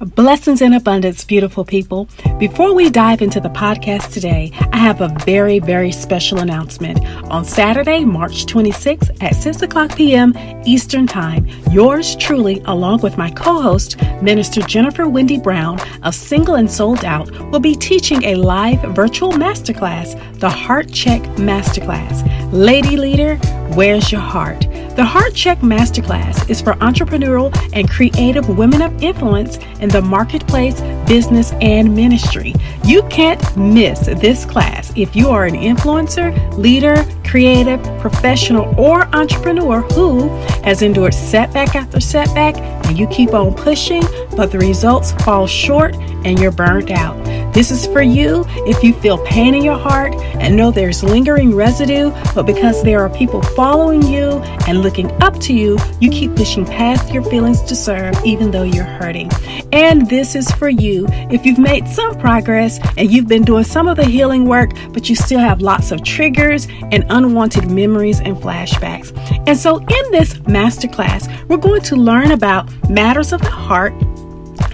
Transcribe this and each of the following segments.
Blessings in abundance, beautiful people. Before we dive into the podcast today, I have a very, very special announcement. On Saturday, March 26th at 6 o'clock p.m. Eastern Time, yours truly, along with my co host, Minister Jennifer Wendy Brown of Single and Sold Out, will be teaching a live virtual masterclass, the Heart Check Masterclass. Lady Leader, where's your heart? The Heart Check Masterclass is for entrepreneurial and creative women of influence in the marketplace, business, and ministry. You can't miss this class if you are an influencer, leader, creative, professional, or entrepreneur who has endured setback after setback and you keep on pushing, but the results fall short and you're burnt out. This is for you if you feel pain in your heart and know there's lingering residue, but because there are people following you and looking up to you, you keep pushing past your feelings to serve even though you're hurting. And this is for you if you've made some progress and you've been doing some of the healing work, but you still have lots of triggers and unwanted memories and flashbacks. And so in this masterclass, we're going to learn about matters of the heart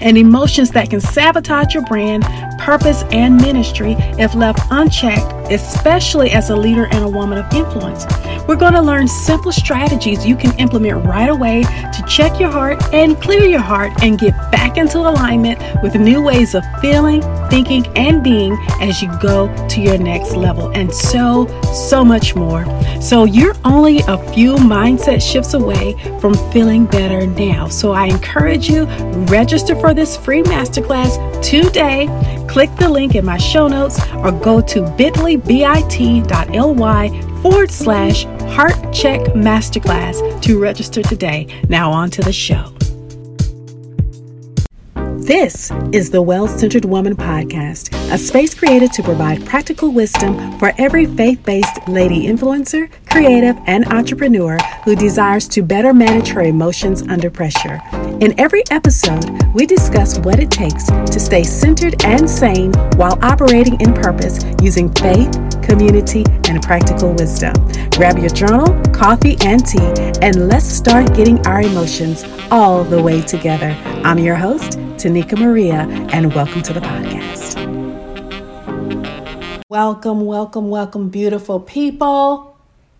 and emotions that can sabotage your brand, purpose, and ministry if left unchecked, especially as a leader and a woman of influence. We're going to learn simple strategies you can implement right away to check your heart and clear your heart and get back into alignment with new ways of feeling, thinking, and being as you go to your next level, and so, so much more. So, you're only a few mindset shifts away from feeling better now. So, I encourage you register for this free masterclass today. Click the link in my show notes or go to bit.ly bit.ly forward slash heart check masterclass to register today. Now on to the show. This is the Well Centered Woman Podcast, a space created to provide practical wisdom for every faith based lady influencer, creative, and entrepreneur who desires to better manage her emotions under pressure. In every episode, we discuss what it takes to stay centered and sane while operating in purpose using faith, community, and practical wisdom. Grab your journal, coffee, and tea, and let's start getting our emotions all the way together. I'm your host, Tonika Maria, and welcome to the podcast. Welcome, welcome, welcome, beautiful people.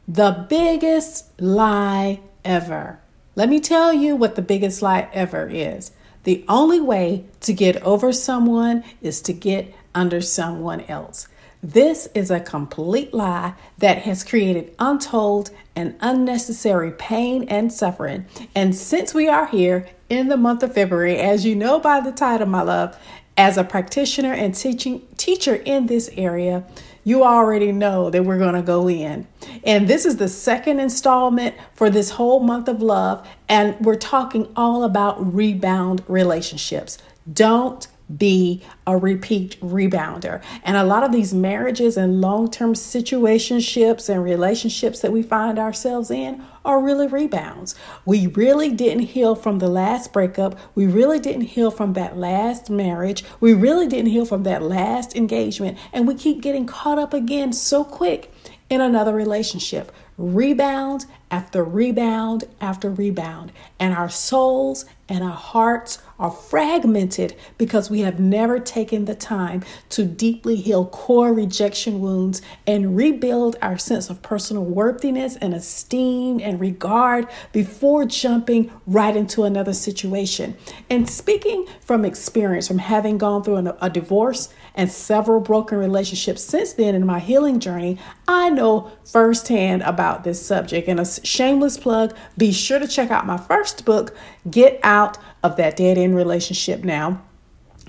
The biggest lie ever. Let me tell you what the biggest lie ever is. The only way to get over someone is to get under someone else. This is a complete lie that has created untold and unnecessary pain and suffering. And since we are here in the month of February, as you know by the title, my love, as a practitioner and teaching teacher in this area, you already know that we're going to go in. And this is the second installment for this whole month of love. And we're talking all about rebound relationships. Don't be a repeat rebounder. And a lot of these marriages and long term situationships and relationships that we find ourselves in are really rebounds. We really didn't heal from the last breakup. We really didn't heal from that last marriage. We really didn't heal from that last engagement. And we keep getting caught up again so quick in another relationship. Rebound after rebound after rebound. And our souls and our hearts are fragmented because we have never taken the time to deeply heal core rejection wounds and rebuild our sense of personal worthiness and esteem and regard before jumping right into another situation. And speaking from experience, from having gone through a divorce and several broken relationships since then in my healing journey, I know firsthand about this subject. And a shameless plug be sure to check out my first book, Get Out of That Dead End Relationship Now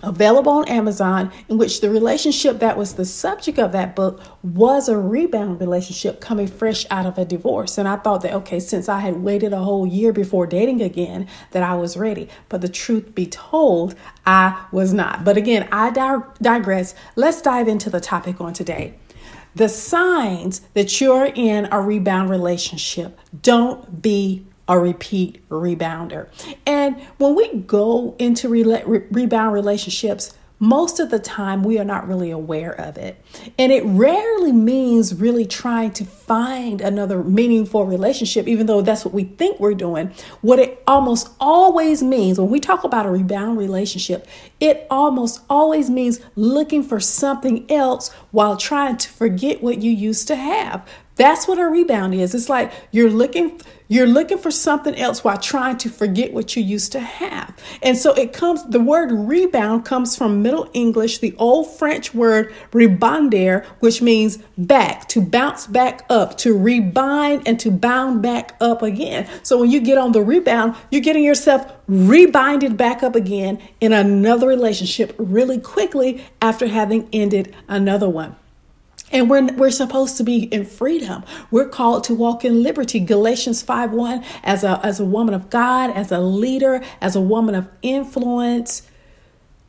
available on Amazon, in which the relationship that was the subject of that book was a rebound relationship coming fresh out of a divorce. And I thought that, okay, since I had waited a whole year before dating again, that I was ready. But the truth be told, I was not. But again, I digress. Let's dive into the topic on today. The signs that you're in a rebound relationship. Don't be a repeat rebounder. And when we go into re- re- rebound relationships, most of the time we are not really aware of it. And it rarely means really trying to find another meaningful relationship, even though that's what we think we're doing. What it almost always means when we talk about a rebound relationship, it almost always means looking for something else while trying to forget what you used to have. That's what a rebound is. It's like you're looking you're looking for something else while trying to forget what you used to have. And so it comes the word rebound comes from Middle English, the old French word rebonder, which means back, to bounce back up, to rebind and to bound back up again. So when you get on the rebound, you're getting yourself rebinded back up again in another relationship really quickly after having ended another one. And we're, we're supposed to be in freedom. We're called to walk in liberty. Galatians 5 1, as a, as a woman of God, as a leader, as a woman of influence.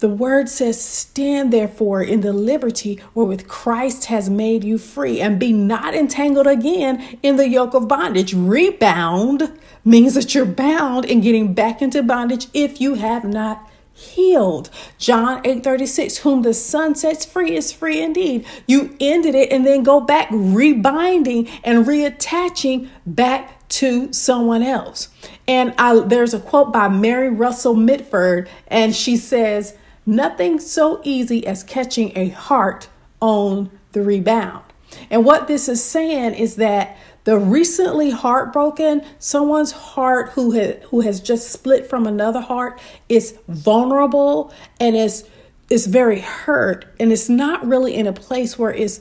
The word says, Stand therefore in the liberty wherewith Christ has made you free, and be not entangled again in the yoke of bondage. Rebound means that you're bound and getting back into bondage if you have not healed. John 8 36, whom the Son sets free is free indeed. You ended it and then go back rebinding and reattaching back to someone else. And I, there's a quote by Mary Russell Mitford, and she says, Nothing so easy as catching a heart on the rebound. And what this is saying is that the recently heartbroken, someone's heart who has who has just split from another heart is vulnerable and is is very hurt. And it's not really in a place where it's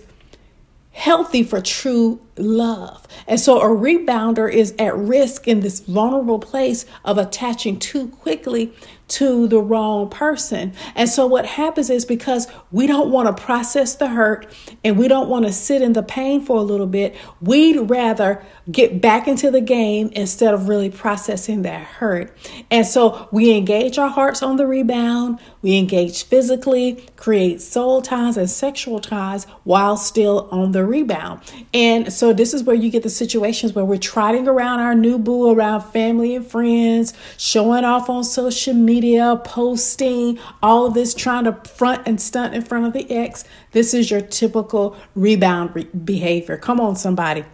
healthy for true love. And so a rebounder is at risk in this vulnerable place of attaching too quickly to the wrong person. And so what happens is because we don't want to process the hurt and we don't want to sit in the pain for a little bit, we'd rather get back into the game instead of really processing that hurt. And so we engage our hearts on the rebound, we engage physically, create soul ties and sexual ties while still on the rebound. And so this is where you get the situations where we're trotting around our new boo around family and friends, showing off on social media, posting, all of this trying to front and stunt in front of the ex. This is your typical rebound re- behavior. Come on, somebody.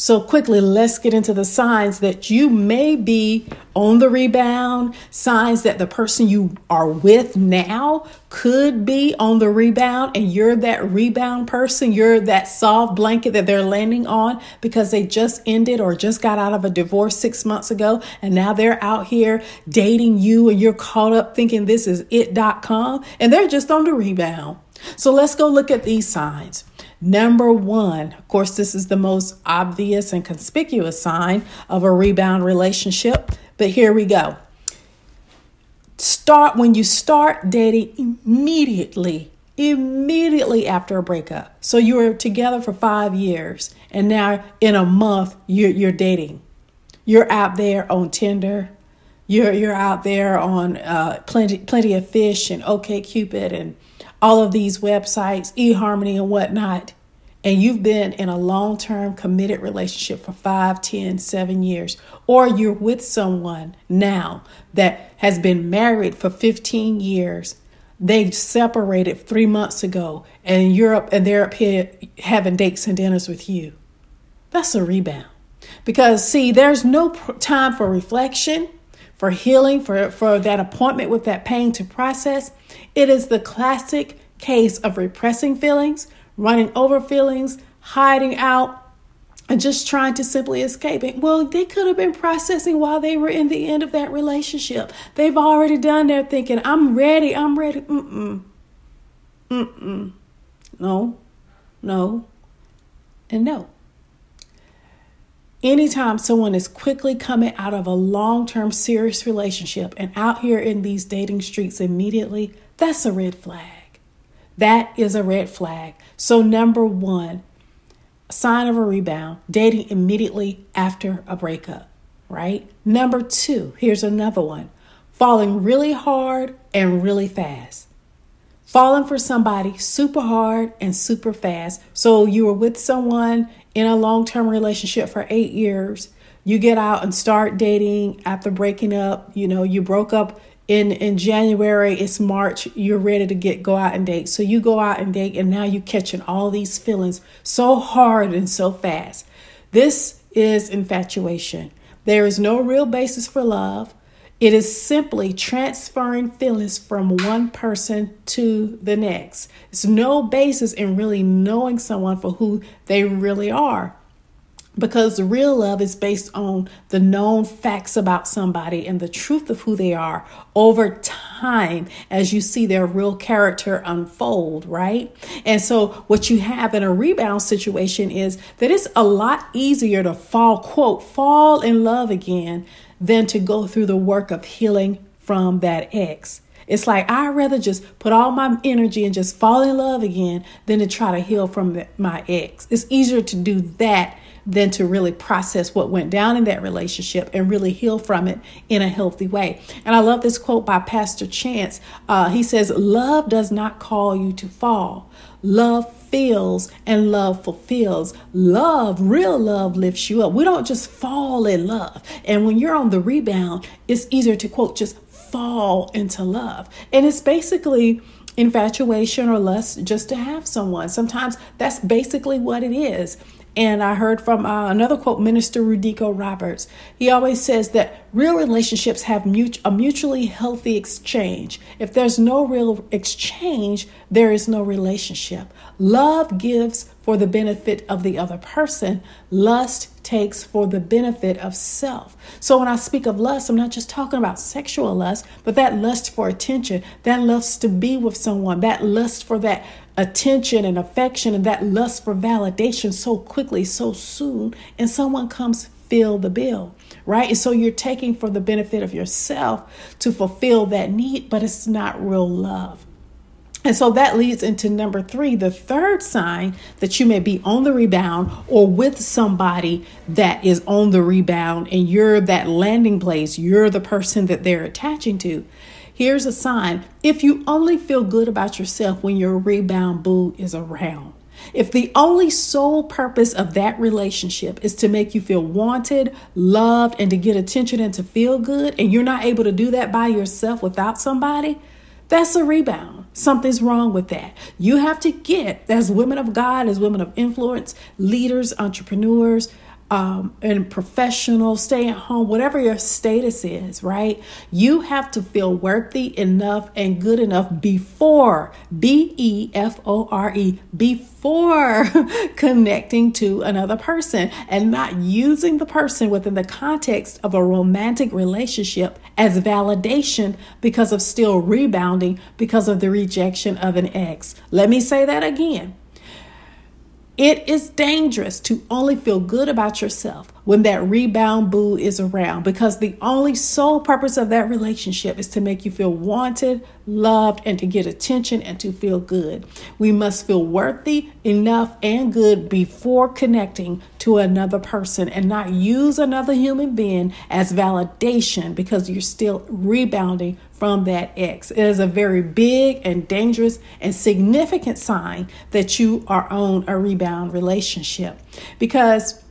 So, quickly, let's get into the signs that you may be on the rebound, signs that the person you are with now could be on the rebound, and you're that rebound person. You're that soft blanket that they're landing on because they just ended or just got out of a divorce six months ago, and now they're out here dating you, and you're caught up thinking this is it.com, and they're just on the rebound. So, let's go look at these signs. Number one, of course, this is the most obvious and conspicuous sign of a rebound relationship, but here we go. Start when you start dating immediately, immediately after a breakup. So you were together for five years, and now in a month you're, you're dating. You're out there on Tinder. You're you're out there on uh, plenty plenty of fish and OKCupid and all of these websites, eHarmony and whatnot, and you've been in a long term committed relationship for 5, 10, 7 years, or you're with someone now that has been married for 15 years, they separated three months ago, and up and they're up here having dates and dinners with you. That's a rebound. Because, see, there's no time for reflection, for healing, for, for that appointment with that pain to process. It is the classic case of repressing feelings, running over feelings, hiding out, and just trying to simply escape it. Well, they could have been processing while they were in the end of that relationship. They've already done their thinking, I'm ready, I'm ready. Mm-mm. Mm-mm. No, no, and no. Anytime someone is quickly coming out of a long term serious relationship and out here in these dating streets immediately, that's a red flag. That is a red flag. So, number one, sign of a rebound, dating immediately after a breakup, right? Number two, here's another one falling really hard and really fast. Falling for somebody super hard and super fast. So, you were with someone in a long term relationship for eight years. You get out and start dating after breaking up. You know, you broke up in in January, it's March, you're ready to get go out and date. So you go out and date and now you're catching all these feelings so hard and so fast. This is infatuation. There is no real basis for love. It is simply transferring feelings from one person to the next. It's no basis in really knowing someone for who they really are because real love is based on the known facts about somebody and the truth of who they are over time as you see their real character unfold, right? And so, what you have in a rebound situation is that it's a lot easier to fall, quote, fall in love again than to go through the work of healing from that ex. It's like I'd rather just put all my energy and just fall in love again than to try to heal from my ex. It's easier to do that than to really process what went down in that relationship and really heal from it in a healthy way. And I love this quote by Pastor Chance. Uh, he says, Love does not call you to fall. Love feels and love fulfills. Love, real love lifts you up. We don't just fall in love. And when you're on the rebound, it's easier to quote, just fall into love. And it's basically infatuation or lust just to have someone. Sometimes that's basically what it is. And I heard from uh, another quote, Minister Rudico Roberts. He always says that real relationships have mut- a mutually healthy exchange. If there's no real exchange, there is no relationship. Love gives for the benefit of the other person, lust takes for the benefit of self. So when I speak of lust, I'm not just talking about sexual lust, but that lust for attention, that lust to be with someone, that lust for that attention and affection and that lust for validation so quickly, so soon, and someone comes fill the bill, right? And so you're taking for the benefit of yourself to fulfill that need, but it's not real love. And so that leads into number three, the third sign that you may be on the rebound or with somebody that is on the rebound and you're that landing place, you're the person that they're attaching to. Here's a sign if you only feel good about yourself when your rebound boo is around. If the only sole purpose of that relationship is to make you feel wanted, loved, and to get attention and to feel good, and you're not able to do that by yourself without somebody, that's a rebound. Something's wrong with that. You have to get, as women of God, as women of influence, leaders, entrepreneurs, um, and professional, stay at home, whatever your status is, right? You have to feel worthy enough and good enough before B E F O R E, before connecting to another person and not using the person within the context of a romantic relationship as validation because of still rebounding because of the rejection of an ex. Let me say that again. It is dangerous to only feel good about yourself when that rebound boo is around because the only sole purpose of that relationship is to make you feel wanted, loved, and to get attention and to feel good. We must feel worthy, enough, and good before connecting to another person and not use another human being as validation because you're still rebounding from that ex. It is a very big and dangerous and significant sign that you are on a rebound relationship because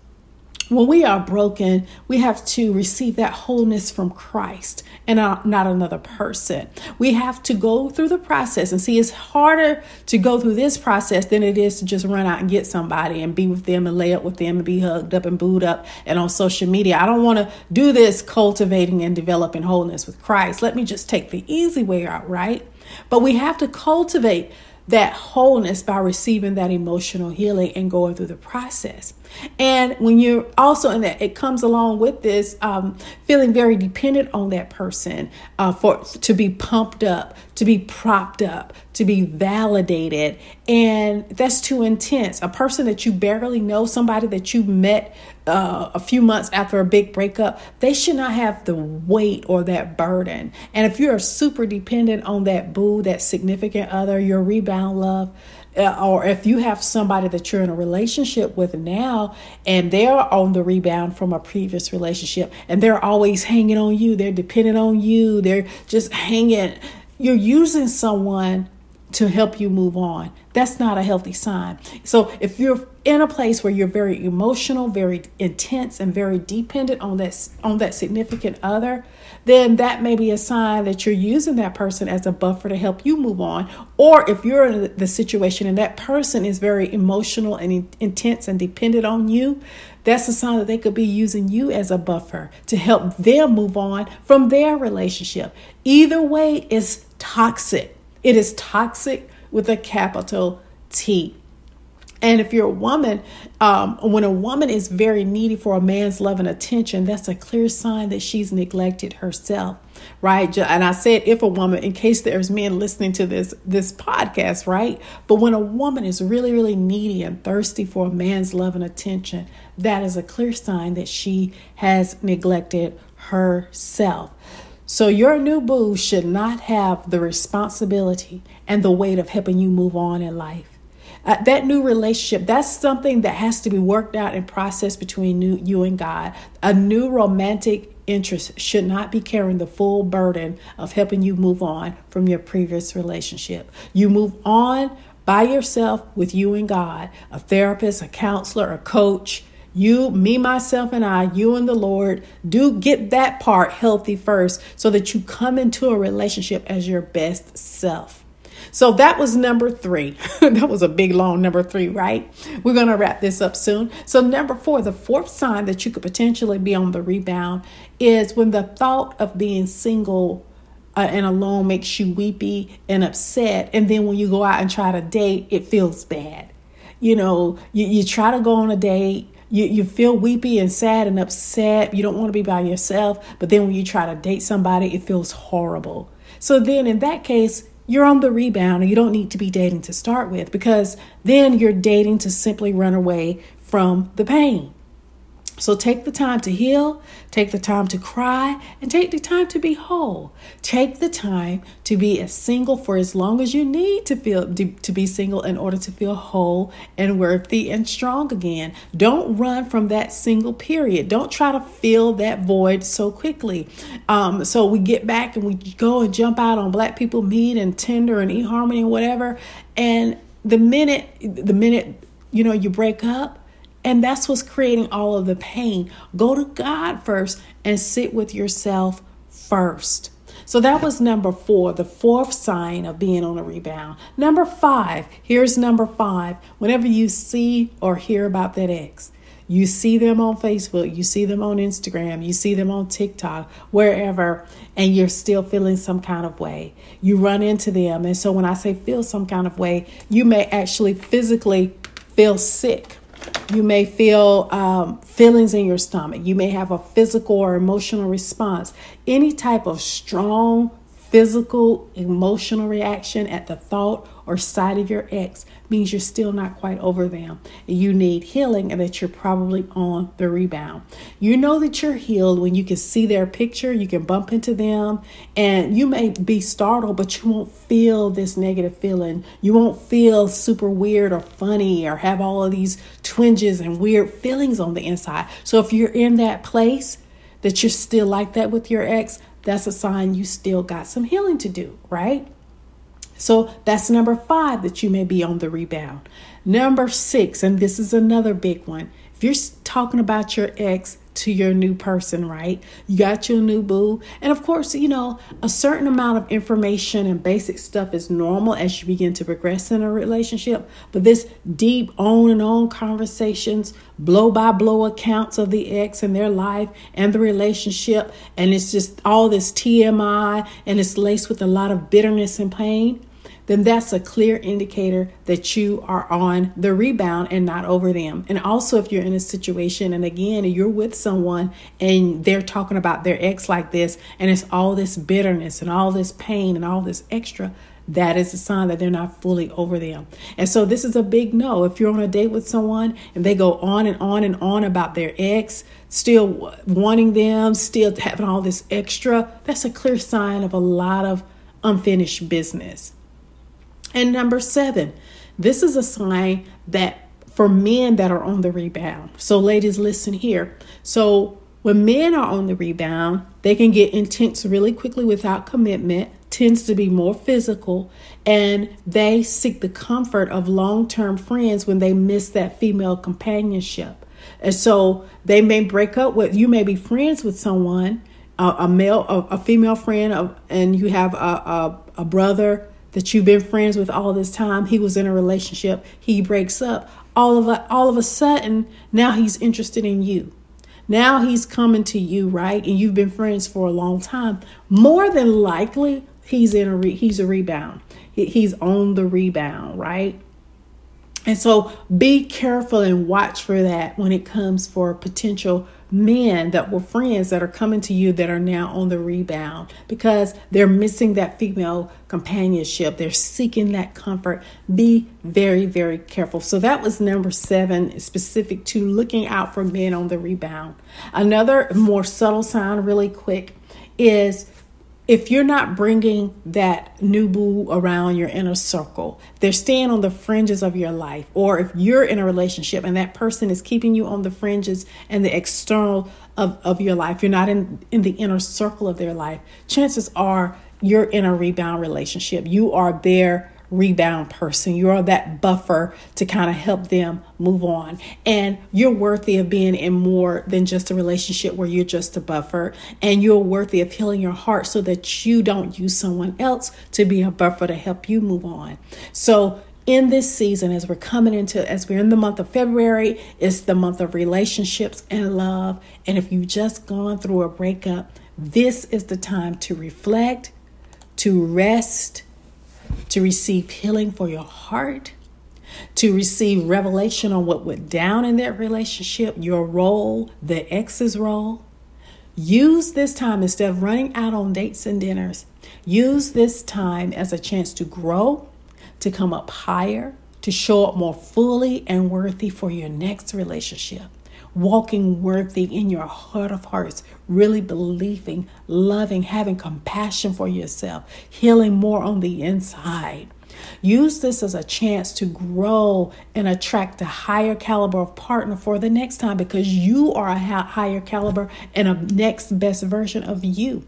when we are broken, we have to receive that wholeness from Christ and not another person. We have to go through the process and see it's harder to go through this process than it is to just run out and get somebody and be with them and lay up with them and be hugged up and booed up and on social media. I don't want to do this cultivating and developing wholeness with Christ. Let me just take the easy way out, right? But we have to cultivate that wholeness by receiving that emotional healing and going through the process. And when you're also in that, it comes along with this um, feeling very dependent on that person uh, for to be pumped up, to be propped up, to be validated, and that's too intense. A person that you barely know, somebody that you met uh, a few months after a big breakup, they should not have the weight or that burden. And if you're super dependent on that boo, that significant other, your rebound love, Uh, or if you have somebody that you're in a relationship with now and they're on the rebound from a previous relationship and they're always hanging on you, they're dependent on you, they're just hanging, you're using someone to help you move on. That's not a healthy sign. So if you're in a place where you're very emotional, very intense and very dependent on that on that significant other, then that may be a sign that you're using that person as a buffer to help you move on. Or if you're in the situation and that person is very emotional and intense and dependent on you, that's a sign that they could be using you as a buffer to help them move on from their relationship. Either way is toxic. It is toxic with a capital T. And if you're a woman, um, when a woman is very needy for a man's love and attention, that's a clear sign that she's neglected herself, right? And I said if a woman, in case there's men listening to this this podcast, right? But when a woman is really, really needy and thirsty for a man's love and attention, that is a clear sign that she has neglected herself. So your new boo should not have the responsibility and the weight of helping you move on in life. Uh, that new relationship, that's something that has to be worked out and processed between you, you and God. A new romantic interest should not be carrying the full burden of helping you move on from your previous relationship. You move on by yourself with you and God, a therapist, a counselor, a coach. You, me, myself, and I, you and the Lord, do get that part healthy first so that you come into a relationship as your best self. So that was number three. that was a big, long number three, right? We're going to wrap this up soon. So, number four, the fourth sign that you could potentially be on the rebound is when the thought of being single uh, and alone makes you weepy and upset. And then when you go out and try to date, it feels bad. You know, you, you try to go on a date. You, you feel weepy and sad and upset. You don't want to be by yourself. But then when you try to date somebody, it feels horrible. So then in that case, you're on the rebound and you don't need to be dating to start with because then you're dating to simply run away from the pain. So take the time to heal, take the time to cry, and take the time to be whole. Take the time to be as single for as long as you need to feel to be single in order to feel whole and worthy and strong again. Don't run from that single period. Don't try to fill that void so quickly. Um, so we get back and we go and jump out on Black People Meet and Tinder and eHarmony and whatever, and the minute the minute you know you break up and that's what's creating all of the pain. Go to God first and sit with yourself first. So that was number four, the fourth sign of being on a rebound. Number five, here's number five. Whenever you see or hear about that ex, you see them on Facebook, you see them on Instagram, you see them on TikTok, wherever, and you're still feeling some kind of way. You run into them. And so when I say feel some kind of way, you may actually physically feel sick you may feel um, feelings in your stomach. You may have a physical or emotional response. Any type of strong physical, emotional reaction at the thought or sight of your ex means you're still not quite over them. You need healing and that you're probably on the rebound. You know that you're healed when you can see their picture, you can bump into them, and you may be startled, but you won't feel this negative feeling. You won't feel super weird or funny or have all of these twinges and weird feelings on the inside. So if you're in that place, that you're still like that with your ex, that's a sign you still got some healing to do, right? So that's number five that you may be on the rebound. Number six, and this is another big one. If you're talking about your ex, to your new person, right? You got your new boo. And of course, you know, a certain amount of information and basic stuff is normal as you begin to progress in a relationship. But this deep on and on conversations, blow by blow accounts of the ex and their life and the relationship, and it's just all this TMI and it's laced with a lot of bitterness and pain then that's a clear indicator that you are on the rebound and not over them. And also, if you're in a situation and again, you're with someone and they're talking about their ex like this, and it's all this bitterness and all this pain and all this extra, that is a sign that they're not fully over them. And so this is a big no. If you're on a date with someone and they go on and on and on about their ex, still wanting them, still having all this extra, that's a clear sign of a lot of unfinished business. And number seven, this is a sign that for men that are on the rebound. So, ladies, listen here. So, when men are on the rebound, they can get intense really quickly without commitment, tends to be more physical, and they seek the comfort of long term friends when they miss that female companionship. And so they may break up with you, may be friends with someone a, a male, a, a, female friend, and you have a, a, a brother that you've been friends with all this time. He was in a relationship. He breaks up. All of a, all of a sudden, now he's interested in you. Now he's coming to you, right? And you've been friends for a long time. More than likely, he's in a re- he's a rebound. He's on the rebound, right? And so be careful and watch for that when it comes for potential men that were friends that are coming to you that are now on the rebound because they're missing that female companionship. They're seeking that comfort. Be very, very careful. So that was number seven, specific to looking out for men on the rebound. Another more subtle sign, really quick, is if you're not bringing that new boo around your inner circle, they're staying on the fringes of your life, or if you're in a relationship and that person is keeping you on the fringes and the external of, of your life, you're not in, in the inner circle of their life, chances are you're in a rebound relationship. You are there rebound person. You're that buffer to kind of help them move on. And you're worthy of being in more than just a relationship where you're just a buffer. And you're worthy of healing your heart so that you don't use someone else to be a buffer to help you move on. So, in this season, as we're coming into, as we're in the month of February, it's the month of relationships and love. And if you've just gone through a breakup, this is the time to reflect, to rest, to receive healing for your heart, to receive revelation on what went down in that relationship, your role, the ex's role. Use this time instead of running out on dates and dinners. Use this time as a chance to grow, to come up higher, to show up more fully and worthy for your next relationship walking worthy in your heart of hearts, really believing, loving, having compassion for yourself, healing more on the inside. Use this as a chance to grow and attract a higher caliber of partner for the next time because you are a higher caliber and a next best version of you.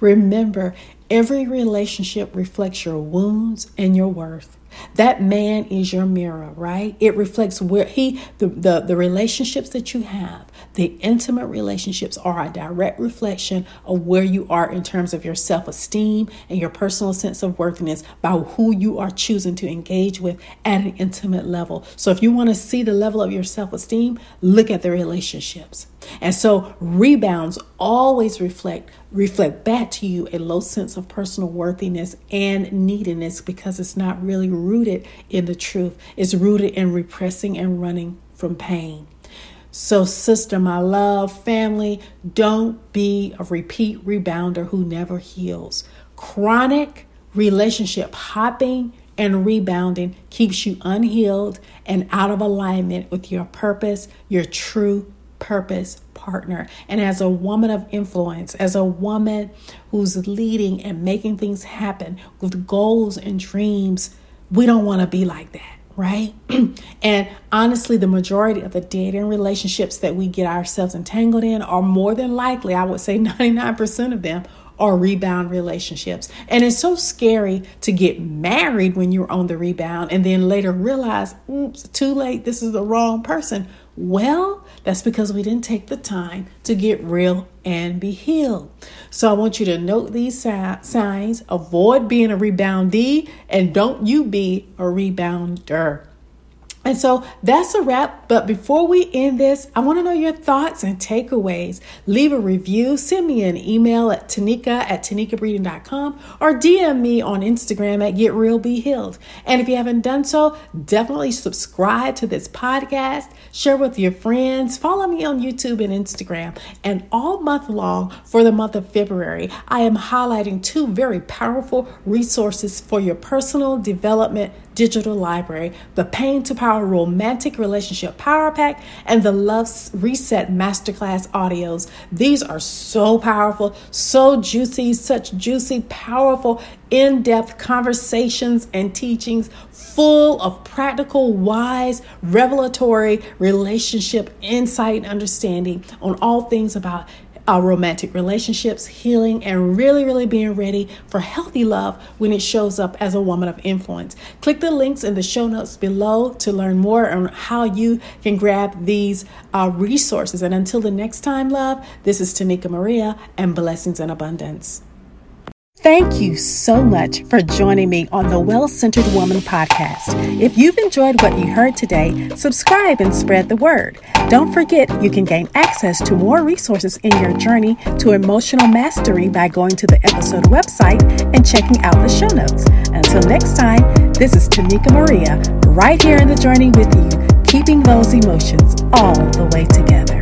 Remember, every relationship reflects your wounds and your worth. That man is your mirror, right? It reflects where he the, the the relationships that you have, the intimate relationships are a direct reflection of where you are in terms of your self-esteem and your personal sense of worthiness by who you are choosing to engage with at an intimate level. So if you want to see the level of your self-esteem, look at the relationships. And so rebounds always reflect reflect back to you a low sense of personal worthiness and neediness because it's not really rooted in the truth. It's rooted in repressing and running from pain. So, sister, my love, family, don't be a repeat rebounder who never heals. Chronic relationship hopping and rebounding keeps you unhealed and out of alignment with your purpose, your true purpose partner. And as a woman of influence, as a woman who's leading and making things happen with goals and dreams, we don't want to be like that. Right. and honestly, the majority of the dating relationships that we get ourselves entangled in are more than likely, I would say 99% of them are rebound relationships. And it's so scary to get married when you're on the rebound and then later realize, oops, too late, this is the wrong person. Well, that's because we didn't take the time to get real and be healed. So I want you to note these signs, avoid being a reboundee, and don't you be a rebounder. And so that's a wrap. But before we end this, I want to know your thoughts and takeaways. Leave a review, send me an email at tonika at tonikabreeden.com or DM me on Instagram at Get Real Be Healed. And if you haven't done so, definitely subscribe to this podcast, share with your friends, follow me on YouTube and Instagram. And all month long for the month of February, I am highlighting two very powerful resources for your personal development digital library, the Pain to Power Romantic Relationship Power Pack, and the Love Reset Masterclass audios. These are so powerful, so juicy, such juicy, powerful, in depth conversations and teachings full of practical, wise, revelatory relationship insight and understanding on all things about our romantic relationships, healing, and really, really being ready for healthy love when it shows up as a woman of influence. Click the links in the show notes below to learn more on how you can grab these uh, resources. And until the next time, love, this is Tonika Maria and Blessings in Abundance. Thank you so much for joining me on the Well Centered Woman podcast. If you've enjoyed what you heard today, subscribe and spread the word. Don't forget you can gain access to more resources in your journey to emotional mastery by going to the episode website and checking out the show notes. Until next time, this is Tonika Maria, right here in the journey with you, keeping those emotions all the way together.